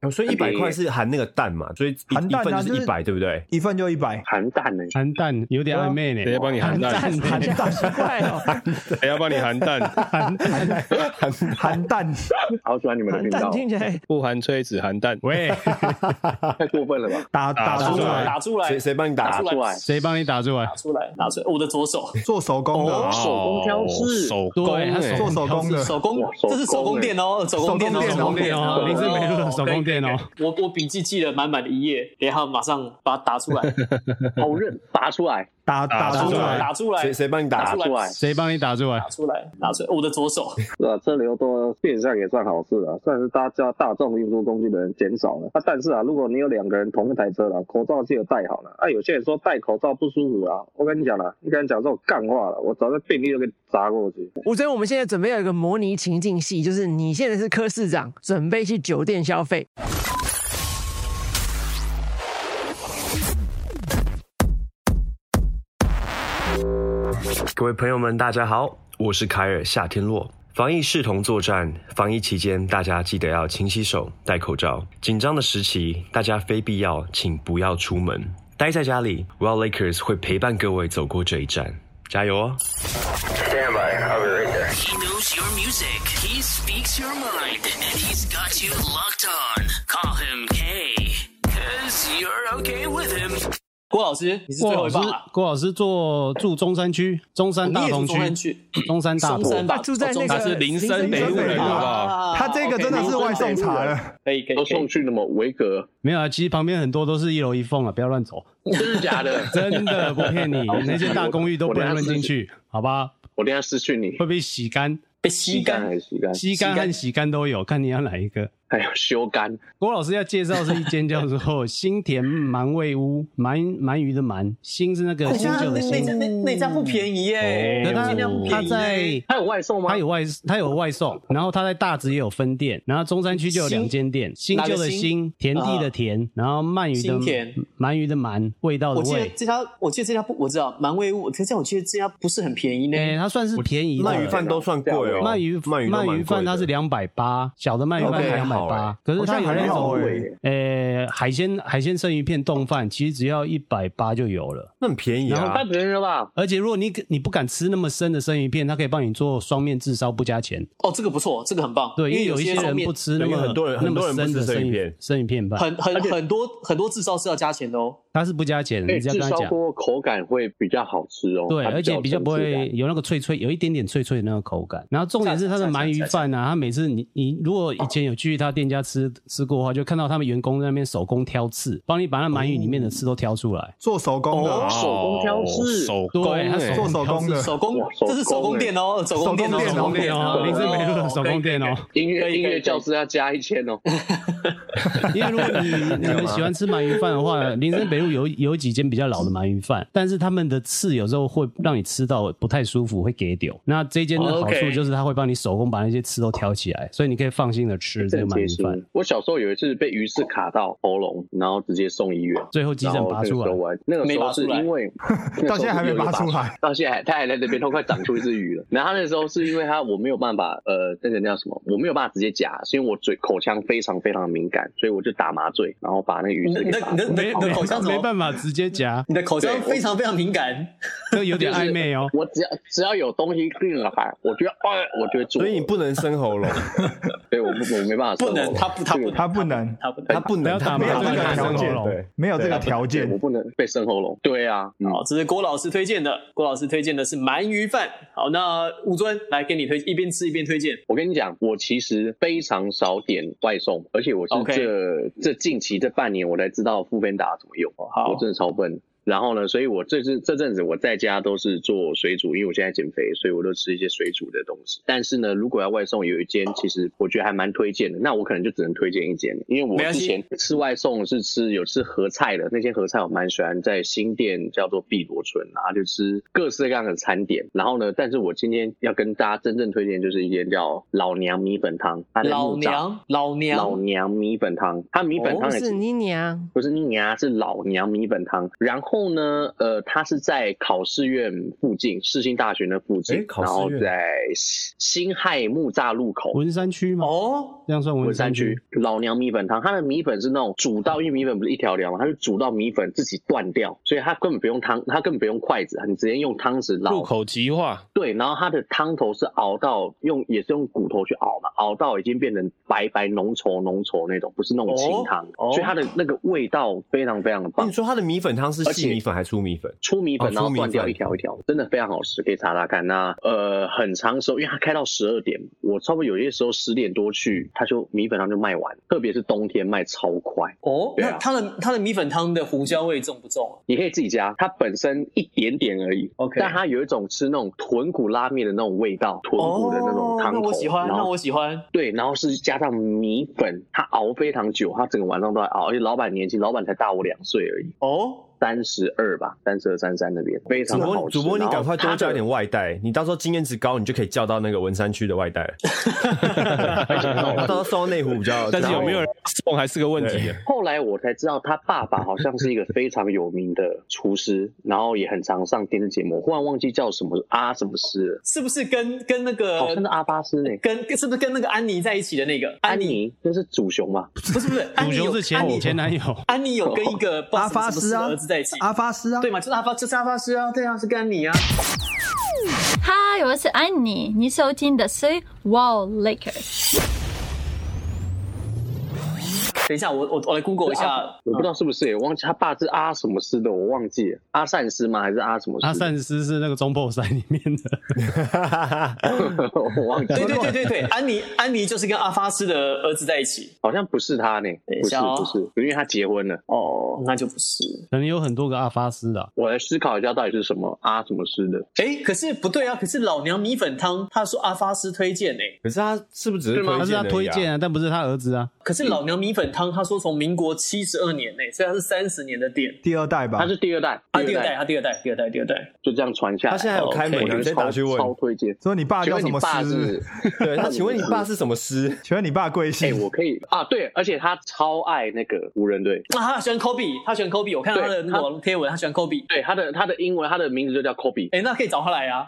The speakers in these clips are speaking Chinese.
哦所以一百块是含那个蛋嘛，所以一含蛋啊一份就是一百，对不对？一份就一百，含蛋呢？含蛋有点暧昧呢，谁要帮你含蛋？含蛋好奇怪哦，谁 要帮你含蛋？含蛋。含蛋，好喜欢你们的频道，听起来不含吹子含蛋。喂，太过分了吧？打打打出出来，打出来，谁谁帮你打？打出来，谁帮你打出来？打？出来，打出来，我的左手，做手工的，哦手工挑饰手工。对，他欸做手工的，手工。哇，手工。这是手工店哦，手工店哦，手工店哦。的手工 我我笔记记了满满的一页，等一下马上把它打出来，好认，拔出来，打打打出来，打出来，谁谁帮你打打出来谁帮你打出来打？出来，打出来，我的左手，是吧？车流多变相也算好事了，算是大家大众运输工具的人减少了。啊，但是啊，如果你有两个人同一台车了，口罩记得戴好了。啊，有些人说戴口罩不舒服啊，我跟你讲了，你跟人讲这种干话了，我早就便利就给你砸过去。吴尊，我们现在准备有一个模拟情境戏，就是你现在是科市长，准备去酒店消费。各位朋友们，大家好，我是凯尔夏天洛。防疫视同作战，防疫期间大家记得要勤洗手、戴口罩。紧张的时期，大家非必要请不要出门，待在家里。Well Lakers 会陪伴各位走过这一站，加油哦！！Stand by, I'll be right there. He knows your music. He speaks your mind. And he's got you locked on. Call him K. Cause you're okay with him. 郭老师，你是最郭老师后一棒啊，，郭老师做住中山区，中山大同是中山区，中山大同。中山吧，住在那个他是林森北路人，好不好？啊他这个真的是外送茶了，可以可以都送，去那么维格，没有啊，其实旁边很多都是一楼一凤啊，不要乱走，真的假的？真的不骗你，那些大公寓都不能乱进去，好吧？我等一下失去你，会被洗干，被吸干还。是吸干？吸干和洗干都有，看你要哪一个。还有修干，郭老师要介绍是一间叫做新田鳗味屋，鳗鳗鱼的鳗，新是那个新旧的新。那那家不便宜耶，可那家不他在他有外送吗？他有外他有外送，然后他在大直也有分店，然后中山区就有两间店，新旧的新新，田地的田，然后鳗鱼的鳗鱼的鳗，味道的我记得味。这家，我记得这家不，我知道鳗味屋，可是我记得这家不是很便宜呢。哎，它算是便宜。鳗鱼饭都算贵哦，鳗鱼鳗鱼鳗鱼饭它是两百八，小的鳗鱼饭是两百还好八欸，可是它有那种欸呃海鲜海鲜生鱼片冻饭，其实只要一百八就有了。那很便宜啊太。便宜了吧？而且如果你你不敢吃那么生的生鱼片，它可以帮你做双面炙烧不加钱。哦，这个不错，这个很棒。对，因为有有一些人不吃那么很多人那么很多人不吃的生鱼片生鱼片吧，很很很多很多炙烧是要加钱的哦。它是不加钱，的，你只要炙烧跟他讲。锅口感会比较好吃哦。对，而且比较不会有那个脆脆，有一点点脆脆的那个口感。然后重点是它的鳗鱼饭啊，它每次你你如果以前有去他店家吃吃过的话，就看到他们员工在那边手工挑刺，帮你把那鳗鱼里面的刺都挑出来。做手工哦的，手工挑刺手工对，他做手工的，手工哇手，工这是手工店哦，手工店哦，手工店哦，林森北路的手工店哦。音乐音乐教室要加一千哦。因为如果你 你们喜欢吃鳗鱼饭的话，林森北路有有几间比较老的鳗鱼饭，但是他们的刺有时候会让你吃到不太舒服，会给丢。那这间的好处就是他会帮你手工把那些刺都挑起来，所以你可以放心的吃这个贴心鳗鱼饭。。我小时候有一次被鱼刺卡到喉咙，然后直接送医院，最后急诊拔出来那个时候，我还 那个时候是因为到现在还没拔出来，到现在还它还在这边，都快长出一只鱼了。然后他那时候是因为他我没有办法，呃，那个叫什么？我没有办法直接夹，是因为我嘴口腔非常非常的敏感，所以我就打麻醉，然后把那个鱼刺你的给拔出来。你的你的你的口腔怎么？没办法直接夹，你的口腔非常非常敏感。这有点暧昧哦。我只要只要有东西进来，我觉得哎，我就会做。所以你不能生喉咙，对我不我没办法生不能，喉咙他不，他不，他不能，他不能，他不能，不要打他没有麻醉办法条件生喉咙。对，没有这个条件我。不能被生喉咙。对啊，嗯好，这是郭老师推荐的。郭老师推荐的是鳗鱼饭。好，那吴尊来给你推，一边吃一边推荐。我跟你讲，我其实非常少点外送，而且我是 OK 这这近期这半年我才知道富芬达怎么用，好我真的超笨。然后呢，所以我这次这阵子我在家都是做水煮，因为我现在减肥，所以我都吃一些水煮的东西。但是呢，如果要外送，有一间其实我觉得还蛮推荐的，那我可能就只能推荐一间，因为我之前吃外送是吃有吃合菜的，那间合菜我蛮喜欢，在新店叫做碧螺春，然后就吃各式各样的餐点。然后呢，但是我今天要跟大家真正推荐就是一间叫老娘米粉汤，老木栅娘，老老娘，米粉汤，它米粉汤是汤也是你娘，不是你娘，是老娘米粉汤。然后后呢，呃，他是在考试院附近，世新大学那附近然后在辛亥木栅路口。文山区吗？哦，这样算文文山区区。老娘米粉汤，它的米粉是那种煮到，因为米粉不是一条条嘛，它是煮到米粉自己断掉，所以它根本不用汤，它根本不用筷子，你直接用汤匙捞。入口即化，对，然后它的汤头是熬到用也是用骨头去熬嘛，熬到已经变成白白浓稠浓稠那种，不是那种清汤，哦哦所以它的那个味道非常非常的棒你。说它的米粉汤是而且细米粉还是粗米粉？粗米粉，然后断掉一条一条，真的非常好吃，可以查查看。那呃，很长时候，因为它开到十二点，我差不多有些时候十点多去，它就米粉汤就卖完，特别是冬天卖超快。哦，啊那它的它的米粉汤的胡椒味重不重啊？你可以自己加，它本身一点点而已 OK 但它有一种吃那种豚骨拉面的那种味道，豚骨的那种汤头。哦那我喜欢，那我喜欢。对，然后是加上米粉，它熬非常久，它整个晚上都在熬，而且老板年轻，老板才大我两岁而已，哦，三十二吧，三十二三三那边，非主常的好吃。播主播，你赶快多它的加一点外带，你到时候经验值高，你就可以叫到那个文山区的外带了。到时候送到内湖比较。但是有没有人送还是个问题。后来我才知道，他爸爸好像是一个非常有名的厨师，然后也很常上电视节目。忽然忘记叫什么阿什么师了，是不是跟跟那个好像是阿巴斯呢。跟是不是跟那个安妮在一起的那个？安妮，就是祖雄嘛？不是不是，安主雄是前前男友，安妮有跟一个阿发什么什么斯啊儿子在一起，阿发斯啊，对嘛？就是阿发，就是阿发师啊，对啊，是跟安妮啊。嗨，我是安妮，你收听的是 Wall Lakers。等一下，我我我来 Google 一下，我不知道是不是耶，我忘记他爸是阿什么斯的，我忘记了，阿善斯吗？还是阿什么斯？阿善斯是那个中破赛里面的，我忘记了，对对对对对，安妮安妮就是跟阿发斯的儿子在一起。好像不是他呢，不是不是，因为他结婚了。哦，那就不是。可能有很多个阿发斯的啊。我来思考一下，到底是什么阿什么斯的？哎，可是不对啊！可是老娘米粉汤，他说阿发斯推荐呢、可是他是不是只是推荐？他是他推荐。啊，但不是他儿子啊。可是老娘米粉汤，他说从民国七十二年呢、所以他是三十年的店。第二代吧他，是第二代，他，第二代，他第二代，第二代，第二代。就这样传下来。他现在有开门你直接打去问超超推荐。说你爸叫什么师？？对，他请问你爸是什么师？请问你爸贵哎、姓？我可以啊，对，而且他超爱那个湖人队，啊，他喜欢 Kobe，他喜欢 Kobe，我看到他的那个贴文，他喜欢 Kobe。对他的他的英文，他的名字就叫 Kobe，哎，那可以找他来啊，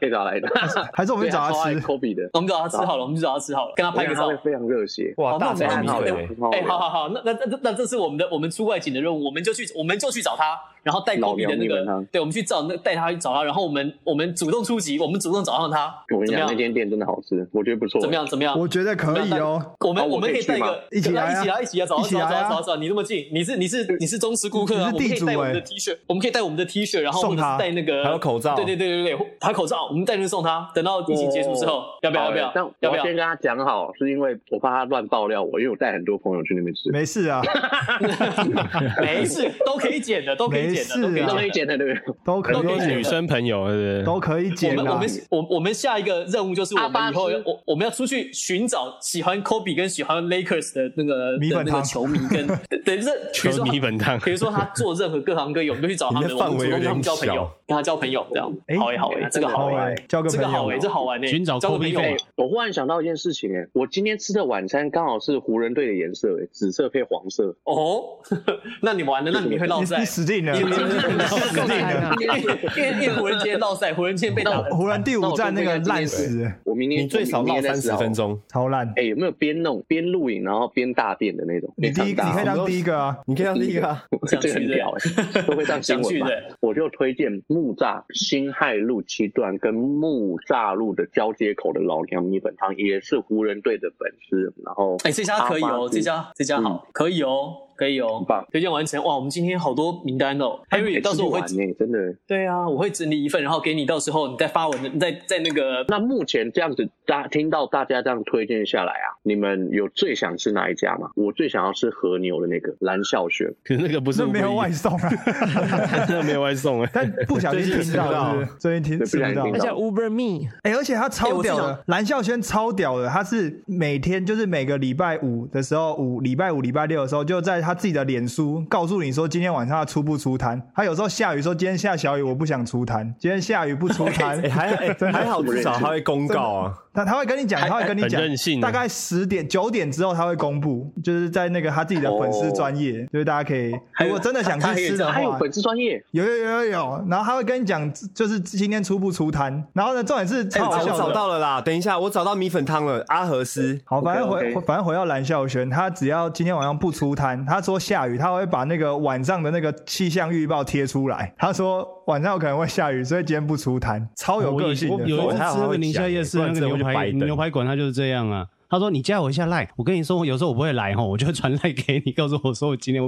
可以找来的。还是我们去找他吃？Kobe 的，我们找他吃好了，我们去找他吃好了，跟他拍个照。非常热血。哇，大肠我们米粉欸。哎，好好好，那那那那那这是我们的我们出外景的任务，我们就去我们就去找他，然后带老 Kobe 的那个对，我们去找那带他去找他，然后我们我们主动出击，我们主动找上他，我跟你讲，那？间店真的好吃，我觉得不错。怎么？样？怎么样？我觉得可以哦。我们哦我我们可以带一个一起来啊一起来，一起来，找一起来啊找找找找，你那么近，你是你是你是忠实顾客啊，我们可以带我们的欸 T 恤，我们可以带我们的 T 恤，然后或者送他是带那个还有口罩对对对对对，还有口罩，我们带去送他，等到疫情结束之后，要不要要不要但要不要先？跟他讲好，是因为我怕他乱爆料我，因为我带很多朋友去那边吃，没事啊，没事，都可以剪的，都可以剪的，都可以没事啊都可以剪的。剪的，对不对？都可以女生朋友，对不对？都可以我剪啊们我们。我我们下一个任务就是我阿巴们以后要我我们要出去寻找喜欢 Kobe 跟喜欢 Lakers 的那个的那个米粉汤球迷跟对这比如说米粉汤比如说他做任何各行各业，我们就去找他们，范围我们跟他们有点交朋友小，跟他交朋友，这样哎好诶好诶，这个好哎，交个这个好诶，。这好玩诶，寻找交个朋 Kobe 友我忽然想到一件事情，哎，我今天吃的晚餐刚好是湖人队的颜色，哎，紫色配黄色。哦，那你完了，那你会落你赛你。死定了，你你死定了。因为因为因为湖人今天落赛，湖人今天被打得湖人第五站那个烂死，我明天你最少闹三十分。钟，超烂。哎，有没有边弄边录影，然后边大便的那种？你第一，你边长大可以当第一个啊。你可以当第一个啊。想这个很屌哎，都会上新闻去的？我就推荐木栅新海路七段跟木栅路的交接口的老娘米粉汤，也是湖人队的粉丝。然后，哎，这家可以哦，这家这家好，可以哦，可以哦。很棒，推荐完成。哇，我们今天好多名单哦，Harry，到时候我会吃不完呢，真的。对啊，我会整理一份，然后给你，到时候你再发文的，你再在那个那目前这样子，大听到大家这样推荐下来啊，你们有最想吃哪一家吗？我最想要吃和牛的那个蓝笑轩，可是那个不是 没有外送啊，真的没有外送哎。但不小心听到，最近听而且 Uber Me 哎、而且他超屌的，蓝笑轩超屌的，他是每天就是每个礼拜五的时候，五礼拜五、礼拜六的时候，就在他自己的脸书告诉你说今天晚上他出不出摊。他有时候下雨说今天下小雨，我不想出摊，今天下雨不出摊哎，，还欸 还好，至少他会公告啊。他他会跟你讲，他会跟你讲任性，大概十点九点之后他会公布，就是在那个他自己的粉丝专业，就是大家可以如果真的想去吃的话，还有粉丝专业，有有有有有，然后他会跟你讲，就是今天出不出摊，然后呢，重点是超好笑的，我找到了啦，等一下我找到米粉汤了，阿和斯。好，反正回反正回到蓝孝轩，他只要今天晚上不出摊，他说下雨，他会把那个晚上的那个气象预报贴出来，他说晚上有可能会下雨，所以今天不出摊，超有个性的。有一次吃那个宁夏夜市那个牛排牛排馆，它就是这样啊。他说：“你加我一下赖，我跟你说，我有时候我不会来哈，我就会传赖给你，告诉我说我今天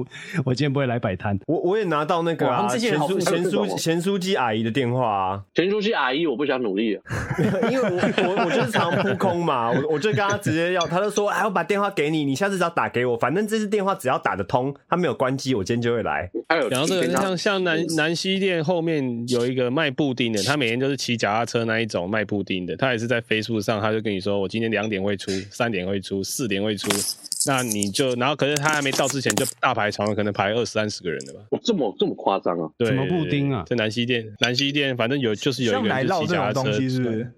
我今天不会来摆摊。我我也拿到那个啊，贤书贤书贤书记阿姨的电话啊，贤书记阿姨，我不想努力了，因为我我我就是常扑空嘛，我我就跟他直接要，他就说，哎，我把电话给你，你下次只要打给我，反正这次电话只要打得通，他没有关机，我今天就会来。然后这个像像南南西店后面有一个卖布丁的，他每天就是骑脚踏车那一种卖布丁的，他也是在飞速上，他就跟你说，我今天两点会出，三点会出。四点会出，那你就然后可是他还没到之前就大排长龙，可能排二三十个人的吧？哇，这么这么夸张啊？对什么布丁啊？在南西店，南西店反正有就是有一个人骑脚踏车，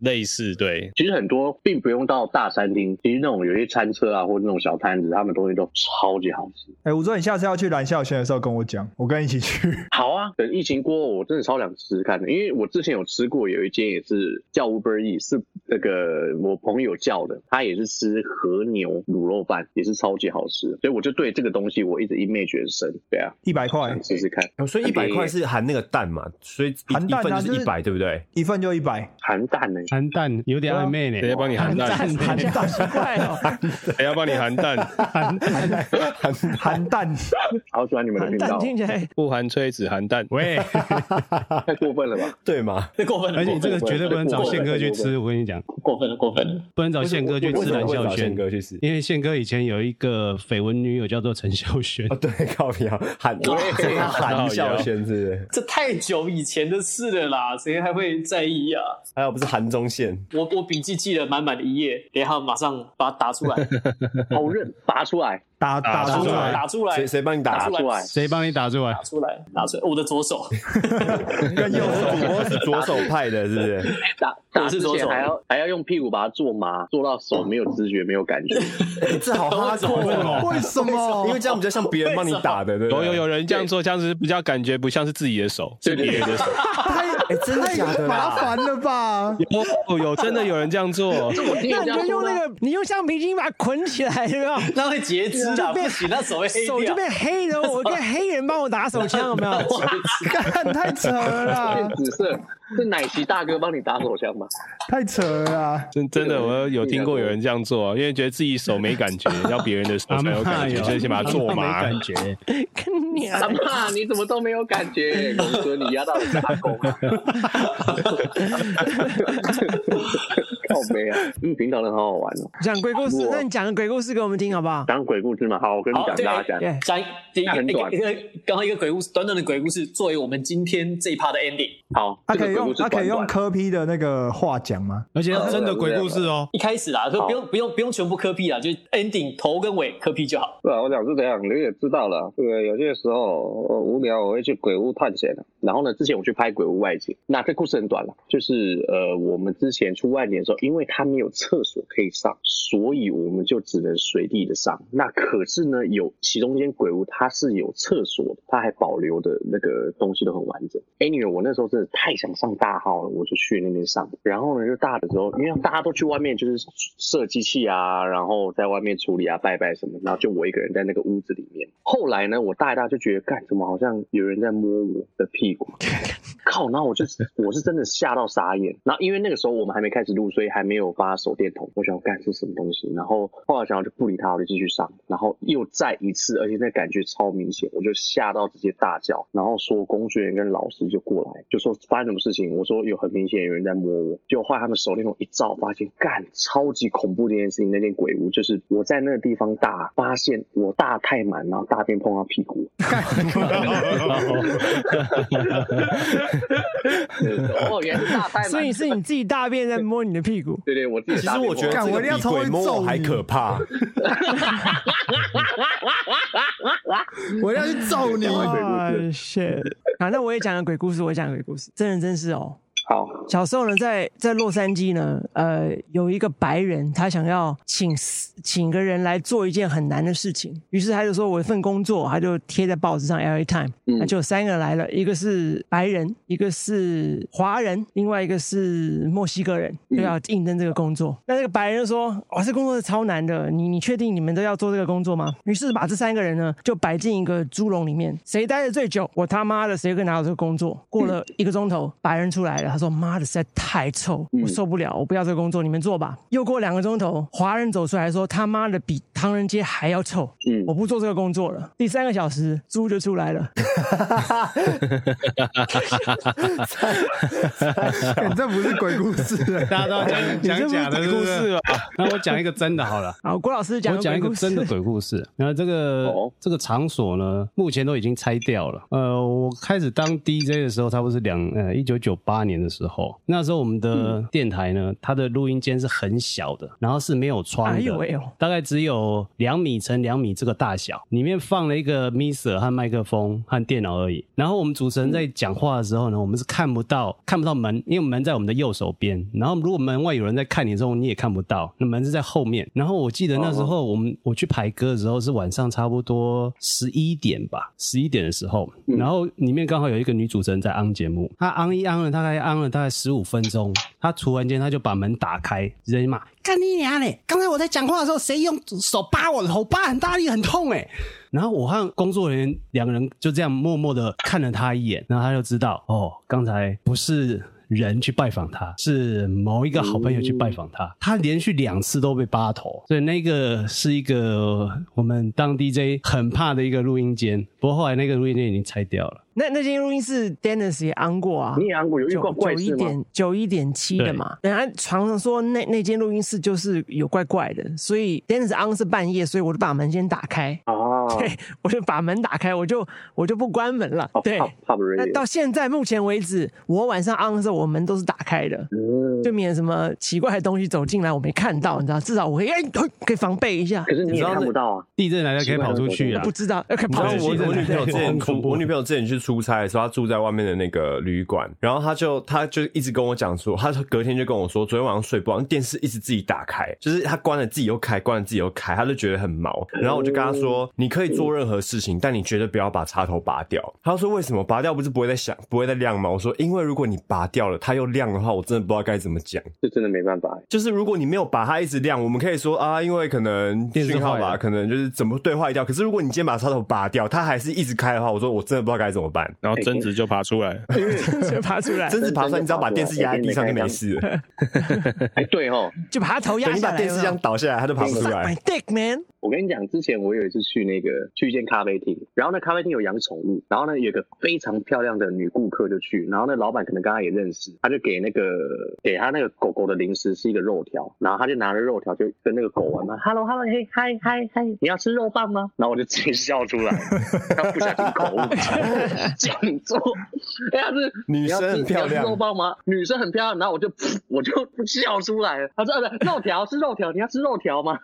类似对。其实很多并不用到大餐厅，其实那种有些餐车啊或者那种小摊子，他们东西都超级好吃。哎，我说，你下次要去蓝孝轩的时候跟我讲，我跟你一起去。好啊，等疫情过后，我真的超想吃吃看的，因为我之前有吃过，有一间也是叫 Uber E，是那个我朋友叫的，他也是吃和牛。卤肉饭也是超级好吃，所以我就对这个东西我一直 image 很深。对啊，一百块试试看。所以一百块是含那个蛋嘛？所以含蛋就是一百，对不对？一份就一百，含蛋呢？含蛋有点暧昧呢。谁要帮你含蛋？含蛋 奇怪哦。谁要帮你含蛋？含含含蛋。好喜欢你们的频道。听起来不含炊子含蛋。喂，太过分了吧？对吗？太过分了。而且你这个绝对不能找宪哥去吃，我跟你讲。过分了，过分了。不能找宪哥去吃蓝笑轩哥去吃，因为宪哥以前有一个绯闻女友叫做陈孝萱。哦，对，靠票韩韩孝萱是不是？这太久以前的事了啦，谁还会在意啊？还有不是韩中宪？我我笔记记了满满的一页，然后马上把它打出来，好认，打出来。打打出来，打出来，谁谁帮你打出来？谁帮你打出来？打出来，打出来！我的左手，跟右手，主播是左手派的，是不是？打打左手还要还要用屁股把它做麻，做到手没有知觉，没有感觉。这好哈扣哦！为什么？因为这样比较像别人帮你打的，对不对？有有人这样做，这样子比较感觉不像是自己的手，是别人的手。太哎，真的假的？麻烦了吧？有有真的有人这样做？那你就用那个，你用橡皮筋把它捆起来，对吧？那会截肢啊！不行，那手会黑手就变黑的。我 跟黑人帮我打手枪，有没有？看太扯了，紫色。是奶昔大哥帮你打手枪吗？太扯了！真真的，我有听过有人这样做，因为觉得自己手没感觉，要别人的手才有感觉，所以先把它做麻。感觉，你阿妈，你怎么都没有感觉？公孙，你压到我打工。好悲啊！嗯，平常人好好玩哦。讲鬼故事，那你讲个鬼故事给我们听好不好？讲鬼故事嘛，好，我跟你讲，大家讲。讲一个一个刚刚一个鬼故事，短短的鬼故事，作为我们今天这一趴的 ending。好，他可以用他可以用科 P 的那个话讲吗？而且真的鬼故事哦。一开始啊，就不用不用不用全部科批啦，就 ending 头跟尾科 P 就好。对啊，我想是这样，你也知道了。对，有些时候无聊，我会去鬼屋探险的。然后呢，之前我去拍鬼屋外景，那这故事很短了，就是呃，我们之前出外景的时候，因为他没有厕所可以上，所以我们就只能随地的上。那可是呢，有其中间鬼屋它是有厕所的，它还保留的那个东西都很完整。Anyway，我那时候真的太想上大号了，我就去那边上。然后呢，就大的时候，因为大家都去外面就是设机器啊，然后在外面处理啊、拜拜什么，然后就我一个人在那个屋子里面。后来呢，我大一大就觉得，干什么好像有人在摸我的屁股，靠！然后我就我是真的吓到傻眼。然后因为那个时候我们还没开始录，所以还没有发手电筒。我想干是什么东西，然后后来想我就不理他，我就继续上。然后又再一次，而且那感觉超明显，我就吓到直接大叫。然后说工作人员跟老师就过来，就说发生什么事情。我说有很明显有人在摸我。就后来他们手电筒一照，发现干超级恐怖这件事情。那间鬼屋就是我在那个地方大，发现我大太满，然后大便碰到屁股。哦，原来是大太满，所以是你自己大便在摸你的屁股。对对，我自己。其实我觉得这个比鬼摸我还可怕。我要去揍你！啊那我也讲个鬼故事，我也讲个鬼故事，真人真事哦。好，小时候呢，在在洛杉矶呢，呃，有一个白人，他想要请请个人来做一件很难的事情，于是他就说我一份工作，他就贴在报纸上 A Time，那就有三个来了，一个是白人，一个是华人，另外一个是墨西哥人，就要应征这个工作。那这个白人就说，哇，这工作是超难的，你你确定你们都要做这个工作吗？于是把这三个人呢，就摆进一个猪笼里面，谁待的最久，我他妈的谁可以拿到这个工作。过了一个钟头，白人出来了，他说妈的实在太臭，我受不了，我不要这个工作，你们做吧。又过两个钟头，华人走出来说他妈的比唐人街还要臭，嗯我不做这个工作了。第三个小时，猪就出来了。这不是鬼故事，大家都要讲讲 假的故事吧？那我讲一个真的好了。好，郭老师讲我讲一个真的鬼故事。然后这个这个场所呢，目前都已经拆掉了。呃，我开始当 DJ 的时候，差不多是两呃一九九八年的时候。那时候我们的电台呢，它的录音间是很小的，然后是没有窗的，大概只有两米乘两米这个大小，里面放了一个 Miser 和麦克风和电脑而已。然后我们主持人在讲话的时候呢，我们是看不到看不到门，因为门在我们的右手边。然后如果门外有人在看你的时候，你也看不到，那门是在后面。然后我记得那时候我们我去排歌的时候是晚上差不多十一点吧，十一点的时候，然后里面刚好有一个女主持人在安节目，她安一安了大概安了大概十五分钟，他突然间他就把门打开，直接骂：“干你娘嘞！刚才我在讲话的时候，谁用手扒我的头，扒很大力，很痛哎！”然后我和工作人员两个人就这样默默的看了他一眼，然后他就知道哦，刚才不是。人去拜访他，是某一个好朋友去拜访他，他连续两次都被扒头，所以那个是一个我们当 DJ 很怕的一个录音间。不过后来那个录音间已经拆掉了。那那间录音室，Dennis 也安过啊，你也安过，有遇过怪事九一点九一点七的嘛。人家常常说那那间录音室就是有怪怪的，所以 Dennis 安是半夜，所以我就把门先打开。哦，对，我就把门打开，我就我就不关门了。对，那到现在目前为止，我晚上安的时候，我门都是打开的，就免什么奇怪的东西走进来，我没看到，你知道，至少我可以哎可以防备一下。可是你也看不到啊，地震来了可以跑出去啊，不知道可以跑出去。我我女朋友之前出，我女朋友之前去。出差的时候，她住在外面的那个旅馆，然后她就她就一直跟我讲说，她隔天就跟我说，昨天晚上睡不好，电视一直自己打开，就是她关了自己又开，关了自己又开，她就觉得很毛。然后我就跟她说，你可以做任何事情，但你绝对不要把插头拔掉。他说为什么？拔掉不是不会再响，不会再亮吗？我说因为如果你拔掉了，它又亮的话，我真的不知道该怎么讲。这真的没办法。就是如果你没有把它一直亮，我们可以说啊，因为可能电讯号吧，可能就是怎么对坏掉。可是如果你今天把插头拔掉，它还是一一直开的话，我说我真的不知道该怎么办。然后贞子就爬出来，贞子爬出来，贞子爬出来，你只要把电视压在地上就没事。哎，对哦，就把它头压下来，你把电视这样倒下来，它就爬不出来。My Dick man。我跟你讲，之前我有一次去那个去一间咖啡厅，然后那咖啡厅有养宠物，然后呢有个非常漂亮的女顾客就去，然后那老板可能刚刚也认识，他就给那个给他那个狗狗的零食是一个肉条，然后他就拿着肉条就跟那个狗玩嘛，Hello Hello 嘿嗨嗨嗨，你要吃肉棒吗？然后我就直接笑出来，他不小心口误 讲错，哎呀是女生很漂亮，肉棒吗？女生很漂亮，然后我就我就笑出来了，他说呃肉条是肉条，你要吃肉条吗？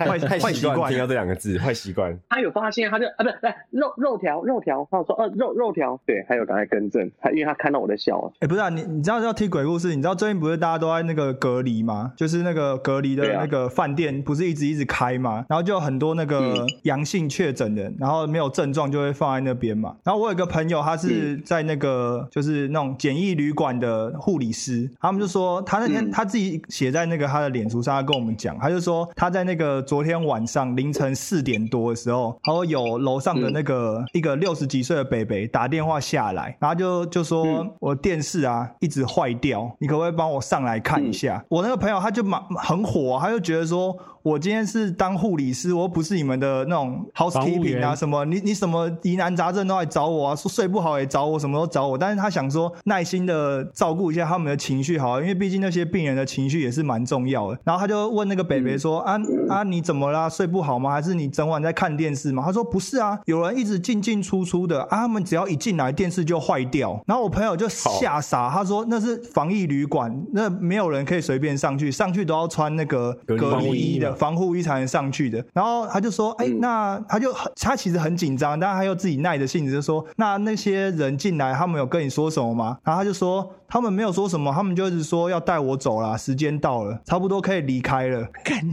坏坏习惯，听到这两个字，坏习惯。他有发现，他就啊，不是，来肉肉条，肉条。他说，呃，肉肉条，对，还有赶快更正，他因为他看到我在笑。哎，不是啊，你你知道要听鬼故事？你知道最近不是大家都在那个隔离吗？就是那个隔离的那个饭店，不是一直一直开吗？然后就很多那个阳性确诊的，然后没有症状就会放在那边嘛。然后我有个朋友，他是在那个就是那种简易旅馆的护理师，他们就说他那天他自己写在那个他的脸书上，他跟我们讲，他就说他在那个昨天晚上凌晨四点多的时候，然后有楼上的那个一个六十几岁的北北打电话下来，然后就就说我电视啊一直坏掉，你可不可以帮我上来看一下？我那个朋友他就蛮很火，他就觉得说。我今天是当护理师，我又不是你们的那种 housekeeping 啊，什么你你什么疑难杂症都来找我啊，说睡不好也找我，什么都找我。但是他想说耐心的照顾一下他们的情绪，好，因为毕竟那些病人的情绪也是蛮重要的。然后他就问那个北北说：“啊啊，你怎么啦？睡不好吗？还是你整晚在看电视吗？”他说：“不是啊，有人一直进进出出的啊，他们只要一进来电视就坏掉。”然后我朋友就吓傻，他说：“那是防疫旅馆，那没有人可以随便上去，上去都要穿那个隔离衣的。”防护衣才能上去的。然后他就说，哎、那他就很他其实很紧张，但他又自己耐着性子就说，那那些人进来，他们有跟你说什么吗？然后他就说，他们没有说什么，他们就一直说要带我走啦，时间到了，差不多可以离开了。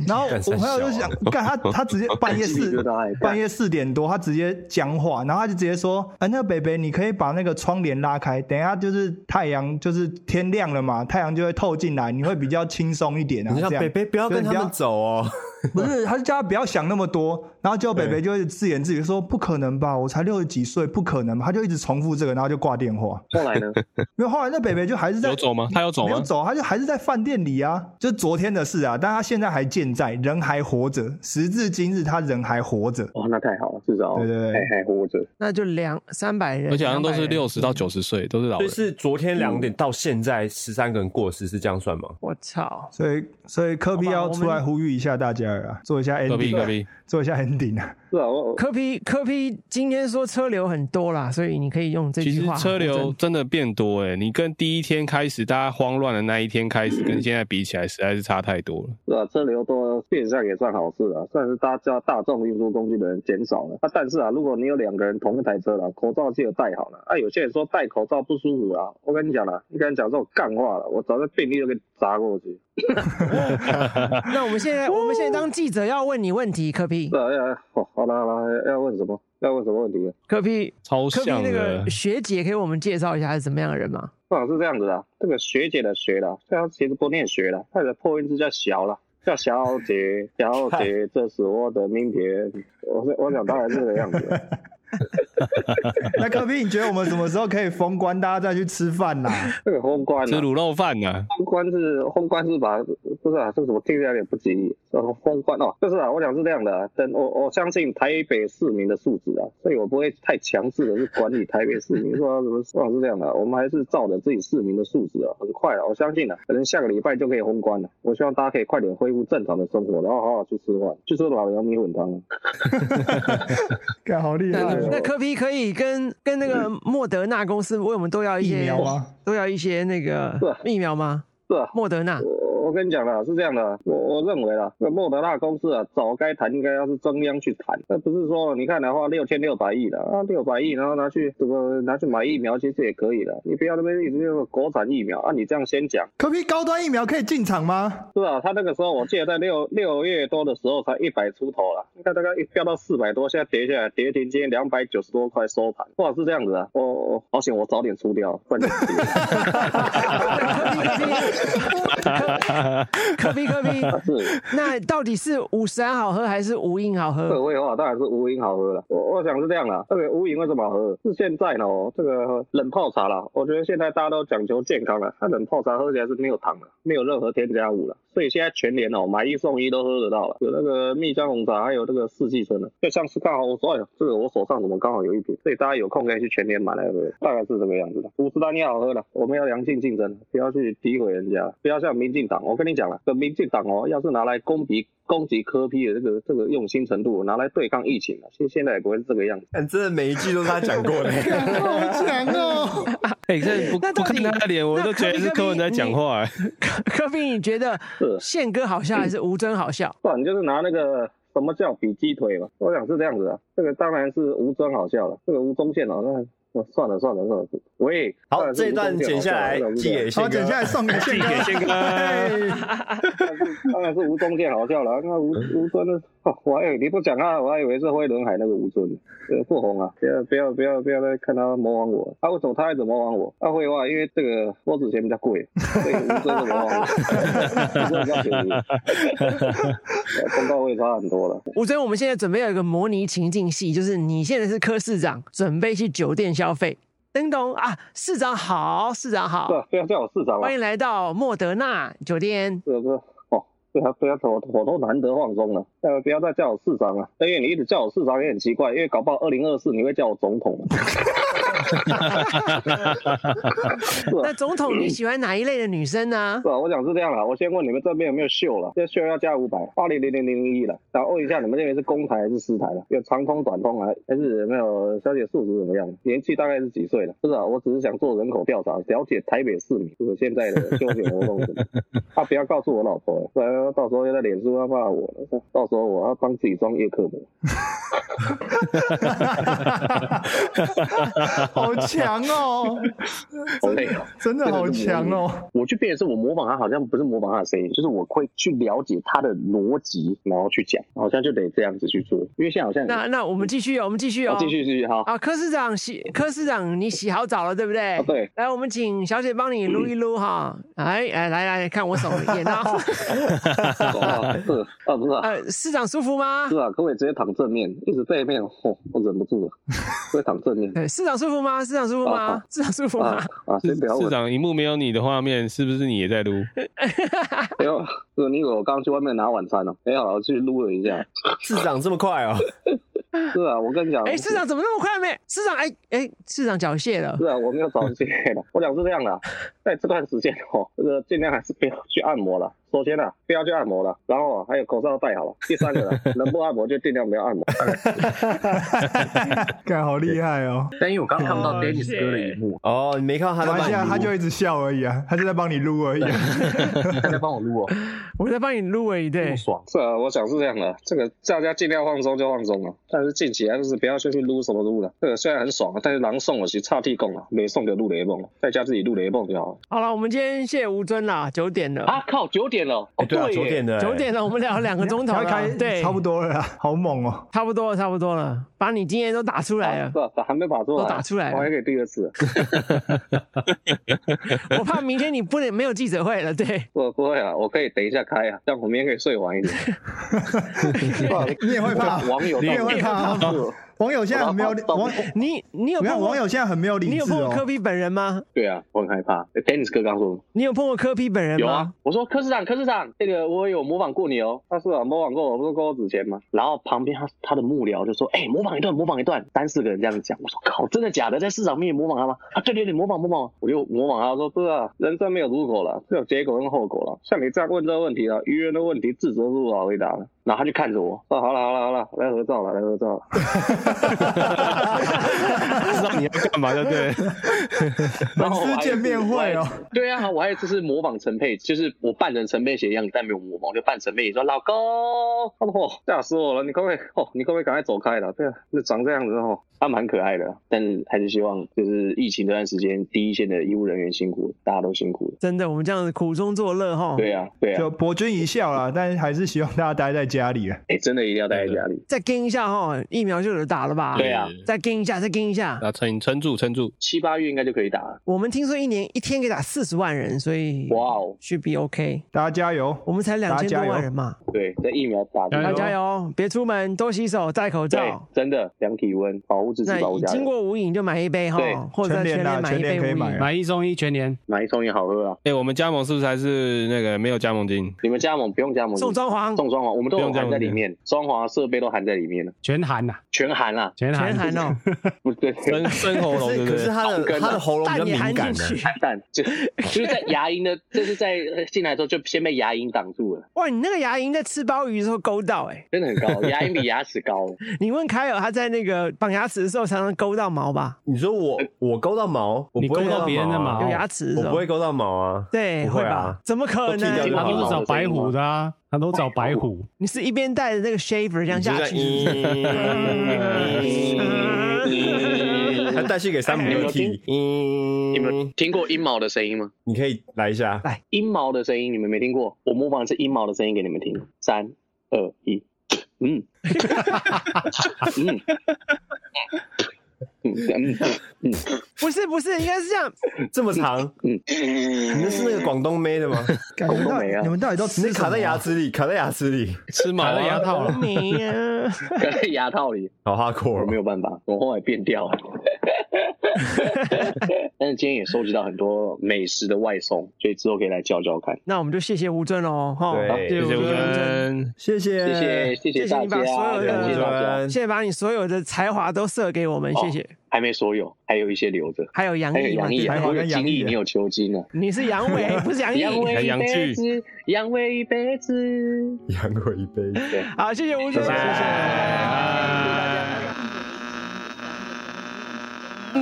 然后我朋友就想，干他他直接半夜四半夜四点多，他直接讲话，然后他就直接说，哎、那个北北，你可以把那个窗帘拉开，等一下就是太阳就是天亮了嘛，太阳就会透进来，你会比较轻松一点啊。这样北北不要跟他们走哦。不是，他就叫他不要想那么多，然后结果北北就一直自言自语说：“不可能吧，我才六十几岁，不可能吧。”他就一直重复这个，然后就挂电话。后来呢？没有后来那北北就还是在有走吗他有走吗没有走，他就还是在饭店里啊，就是昨天的事啊。但他现在还健在，人还活着，时至今日他人还活着。哦，那太好了，至少对对对还还活着。那就两三百人，而且好像都是六十到九十岁，都是老人。就是昨天两点到现在十三个人过世，是这样算吗？我操！所以，所以科比要出来呼吁一下大家了啊，做一下 ending，隔壁，做一下 ending 啊。是啊，我科皮科皮今天说车流很多啦，所以你可以用这其实句话。车流真的变多哎，你跟第一天开始大家慌乱的那一天开始，跟现在比起来，实在是差太多了。是啊，车流多变相也算好事啊，算是大家大众运输工具的人减少了。啊，但是啊，如果你有两个人同一台车了，口罩记得戴好了。啊，有些人说戴口罩不舒服啊，我跟你讲了，你跟人讲这种干话了，我早在便利就给你砸过去。那我们现在我们现在当记者要问你问题，科皮是啊，要哦，好了好了，要问什么？要问什么问题？科比超科皮那的个。学姐给我们介绍一下是怎么样的人吗？啊，是这样子的，这个学姐的学的，这样其实不念学了，她的破音字叫小了，叫小姐，小姐，这是我的名片。我是我想当然是这个样子的。那科比，你觉得我们什么时候可以封关，大家再去吃饭啦？这个封关、啊，吃卤肉饭啊、封关是封关是把不是啊，这个怎么听起来有点不吉利？呃，封关哦，就是啊，我想是这样的、啊，等我我相信台北市民的素质啊，所以我不会太强势的去管理台北市民。说什么？我想是这样的啊、我们还是照着自己市民的素质啊，很快啊，我相信啊，可能下个礼拜就可以封关了。我希望大家可以快点恢复正常的生活，然后好好去吃饭，去吃老杨米粉汤。干好厉害那科皮可以跟跟那个莫德纳公司为我们都要一些疫苗吗？都要一些那个疫苗吗？是。啊，莫德纳。我我跟你讲了，是这样的，我我认为啦，这莫德纳公司啊，早该谈应该要是中央去谈，而不是说你看的话六千六百亿的啊，六百亿然后拿去这个拿去买疫苗，其实也可以的，你不要那边一直用国产疫苗啊，你这样先讲，可比高端疫苗可以进场吗？是啊？他那个时候我记得在六六月多的时候才一百出头了，你看大概一飙到四百多，现在跌下来，跌停今天两百九十多块收盘，哇，是这样子啊，我我好险我早点出掉，不然科比科比，是。那到底是五十安好喝还是无印好这喝？味的话当然是无饮好喝了。我我想是这样啦，这个无饮为什么好喝？是现在呢，哦这个冷泡茶啦，我觉得现在大家都讲求健康了，它冷泡茶喝起来是没有糖的，没有任何添加物了，所以现在全年哦买一送一都喝得到了，有那个蜜香红茶，还有这个四季春的，就像是刚好我说，哎呦，这个我手上怎么刚好有一瓶，所以大家有空可以去全年买来喝，大概是这个样子的。五十单也好喝了，我们要良性竞争，不要去诋毁人家，不要像民进党，我跟你讲了，这民进党哦，要是拿来攻击攻击科批的这个这个用心程度，拿来对抗疫情了，其实现在也不会是这个样子。但真的每一句都是他讲过的。好强哦！哎、这不不看他的脸，我都觉得是柯文在讲话、哎 科比，你觉得宪哥好笑还是吴尊好笑？不然你就是拿那个什么叫比鸡腿嘛？我想是这样子啊，这个当然是吴尊好笑了，这个吴宗宪哦，那那算了算了算了，喂，好，这一段剪下来寄给宪好，剪下来。送给宪哥。当然是吴宗宪好笑了，那吴吴尊呢？哦，我还以为你不讲啊，我还以为是灰轮海那个吴尊，呃，不红啊！不要不要不要不要再看他模仿我，他、为什么他一直模仿我？他会话，因为这个播子钱比较贵，所以吴尊的模仿我，吴尊比较便宜，呃公告会差很多了。吴尊，我们现在准备有一个模拟情境戏，就是你现在是柯市长，准备去酒店消费。叮咚啊，市长好，市长好，对，不要叫我市长了欢。迎来到莫德纳酒店。这个哦，对啊，不要我我都难得放松了，呃，不要再叫我市长了，因为你一直叫我市长也很奇怪，因为搞不好二零二四你会叫我总统。那总统你喜欢哪一类的女生呢？是啊？我想是这样啦，我先问你们这边有没有秀了？这秀要加五百，八零零零零一了。然后问一下你们那边是公台还是私台了？有长通、短通还还是有没有小姐素质怎么样？年纪大概是几岁了？不是啊，我只是想做人口调查，了解台北市民就是现在的休闲活动什么。他不要告诉我老婆，不然到时候又在脸书要骂我了。到时候我要帮自己装叶克膜。好强哦！好累哦，真的好强哦！我去变的是我模仿他，好像不是模仿他的声音，就是我会去了解他的逻辑，然后去讲，好像就得这样子去做。因为现在好像那那我们继续哦，我们继续哦，继续继续好啊，柯市长洗柯市长你洗好澡了对不对？啊对。来，我们请小姐帮你撸一撸哈。哎哎，来来看我手演到。是啊，不是啊。呃，市长舒服吗？是啊，可不可以直接躺正面，一直背面，嚯，我忍不住了，会躺正面。对，市长舒服吗？市长舒服吗？市长舒服吗？啊，先不要问。市长，荧幕没有你的画面，是不是你也在撸？没有，是你以为我刚去外面拿晚餐了？没有，我去撸了一下。市长这么快哦？是啊，我跟你讲。哎，市长怎么那么快没？市长，哎哎，市长缴械了。是啊，我没有缴械了。我讲是这样的，在这段时间哦，这个尽量还是不要去按摩了。首先呢，不要去按摩了，然后还有口罩戴好了。第三个呢，能不按摩就尽量不要按摩。干好厉害哦！但因为我刚看不到 Dennis 哥的一幕哦，你没看到他在他他就一直笑而已啊，他就在帮你撸而已。他在帮我撸哦，我在帮你撸而已，对。爽是啊，我想是这样的，这个大家尽量放松就放松了，但是近期还是不要先去撸什么撸了。这个虽然很爽啊，但是狼送我其实差屁供了，没送就撸雷梦了，在家自己撸雷梦就好了。好了，我们今天谢谢吴尊啦，九点了啊，靠，九点了，对啊，九点的，九点的，我们聊两个钟头了，对，差不多了，好猛哦，差不多了，差不多了，把你经验都打出来了，是还没打出来，都打出来，我还可以第二次。我怕明天你不能没有记者会了，对，不不会啊，我可以等一下开啊，这样我明天可以睡晚一点。你也会怕？网友，你也会怕网友现在很没有网，你你有看网友现在很没有理智你有碰过科比本人吗？对啊，我很害怕。Dennis 哥刚说，你有碰过科比本人吗？有啊，我说柯市长，柯市长，这个我有模仿过你哦。他是啊，模仿过我，不是跟我纸钱吗？然后旁边他他的幕僚就说，哎，模仿一段，模仿一段，三四个人这样子讲。我说靠，真的假的？在市长面前模仿他吗？啊，对对对，模仿模仿。我就模仿他说，是啊，人生没有如果了，只有结果跟后果了。像你这样问这个问题啊，愚人的问题，自责是不好回答了。然后他就看着我，哦好了好了好了，来合照了，来合照了。不 知道你要干嘛的对。粉丝见面会哦。对啊，我还就是模仿陈佩，就是我扮成陈佩姐一样，但没有模仿，我就扮陈佩贤说老公，哦，吓死我了，你可不可以哦？你可不可以赶快走开了？对啊，那长这样子哦，他蛮可爱的，但还是希望就是疫情这段时间，第一线的医务人员辛苦，大家都辛苦了。真的，我们这样子苦中作乐哈。对啊，对啊，就博君一笑啦，但是还是希望大家待在家里啊。哎，真的一定要待在家里。再跟一下哈，疫苗就有打了吧？对啊，再跟一下，再跟一下。啊，撑撑住，撑住，七八月应该就可以打了。我们听说一年一天可以打四十万人，所以哇哦，should be OK。大家加油！我们才两千多万人嘛。对，这疫苗打，大家加油！别出门，多洗手，戴口罩。真的量体温，保护自己，保家经过无影就买一杯哈，或者在全年买一杯无影，买一送一全年，买一送一好喝啊！哎，我们加盟是不是还是那个没有加盟金？你们加盟不用加盟，送装潢，送装潢，我们都有含在里面，装潢设备都含在里面。了，全含呐，全含啦，全全含哦。不对，生生喉咙，可是他的他的喉咙比较敏感的，蛋。就就是在牙龈的，就是在进来之后就先被牙龈挡住了。哇，你那个牙龈在吃鲍鱼的时候勾到，哎，真的很高，牙龈比牙齿高。你问凯尔，他在那个绑牙齿的时候常常勾到毛吧？你说我我勾到毛，我不会勾到别人的毛，有牙齿，我不会勾到毛啊。对，会吧？怎么可能？他都是找白虎的啊，他都找白虎。你是一边带着那个 shaver 这样下去。他带去给山姆流涕。你们听过阴毛的声音吗？你可以来一下。来，阴毛的声音你们没听过？我模仿是阴毛的声音给你们听。三、二、一，嗯，嗯，嗯嗯嗯，不是不是，应该是这样，这么长。嗯，你们是那个广东妹的吗？广东妹啊！你们到底都吃卡在牙齿里，卡在牙齿里，吃毛的牙套了。你呀，卡在牙套里，好哈口，没有办法，我后来变掉了。但是今天也收集到很多美食的外送，所以之后可以来教教看。那我们就谢谢吴尊喽，哈，对谢谢吴尊。尊，谢谢谢谢谢谢谢大你把所家，有感谢大家。的，谢谢把你所有的才华都射给我们，谢谢。还没所有，还有一些留着。还有杨还有毅，杨毅，还有金毅，你有球金呢？你是杨伟，不是杨毅。杨伟一辈子，杨伟一辈子。阳痿一辈子。对，好，谢谢吴尊，谢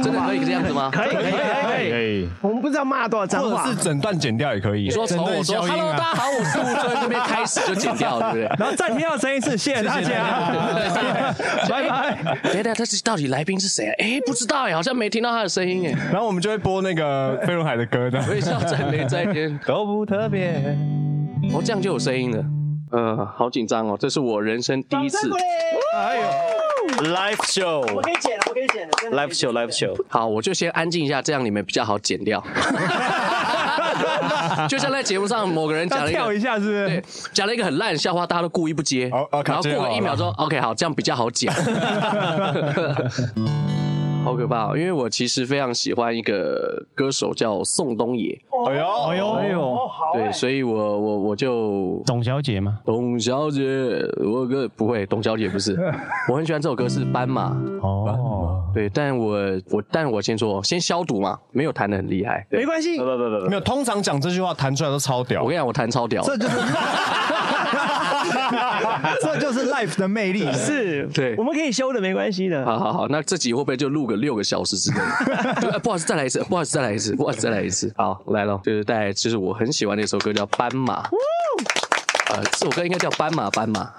真的可以这样子吗？可以可以可以可以。哎，我们不知道骂多少脏话或者是，整段剪掉也可以。你说从我说 “Hello，大家好，我是吴尊”这边开始就剪掉，对不对？然后暂停要声音是，谢谢大家，拜拜。等等，他是到底来宾是谁啊？哎，不知道哎，好像没听到他的声音哎。然后我们就会播那个飞轮海的歌的。微笑在没在天，都不特别。哦，这样就有声音了。呃，好紧张哦，这是我人生第一次。哎呦，Live show，我可以剪了，我可以剪了。真的 live show，live show。好，我就先安静一下，这样你们比较好剪掉。就像在节目上某个人讲了一个跳一下是不是？对，讲了一个很烂的笑话，大家都故意不接，然后过了个一秒钟，OK，好，这样比较好剪。好可怕、哦，因为我其实非常喜欢一个歌手叫宋冬野，哎呦，哎呦，哎呦，对，所以我我我就董小姐吗？董小姐，我个不会，董小姐不是，我很喜欢这首歌是斑马，哦，对，但我我但我先说，先消毒嘛，没有弹的很厉害，没关系不，不不不没有，通常讲这句话弹出来都超屌我跟。你讲，我弹超屌，这就是，这就是 life 的魅力。是，对我们可以修的，没关系的。好好好，那这集会不会就录个六个小时之类的？就、呃不好意思，再来一次，不好意思，再来一次，不好意思，再来一次。好，来了，就是带来，就是我很喜欢的一首歌叫《斑马》。呃，这首歌应该叫《斑马斑马》。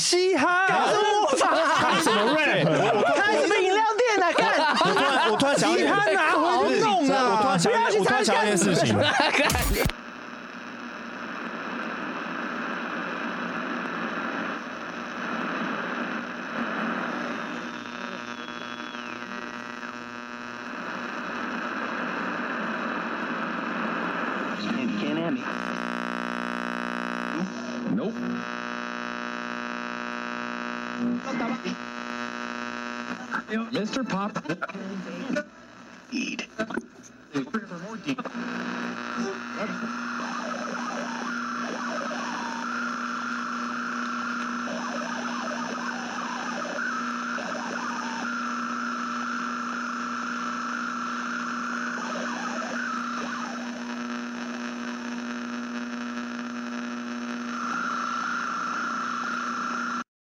嘻哈？是模仿啊？什么 rap？开什么饮料店啊？干，我突然想到一件，吉他拿回去弄我突然啊！想到一件，我突然想到一件事情。Pop.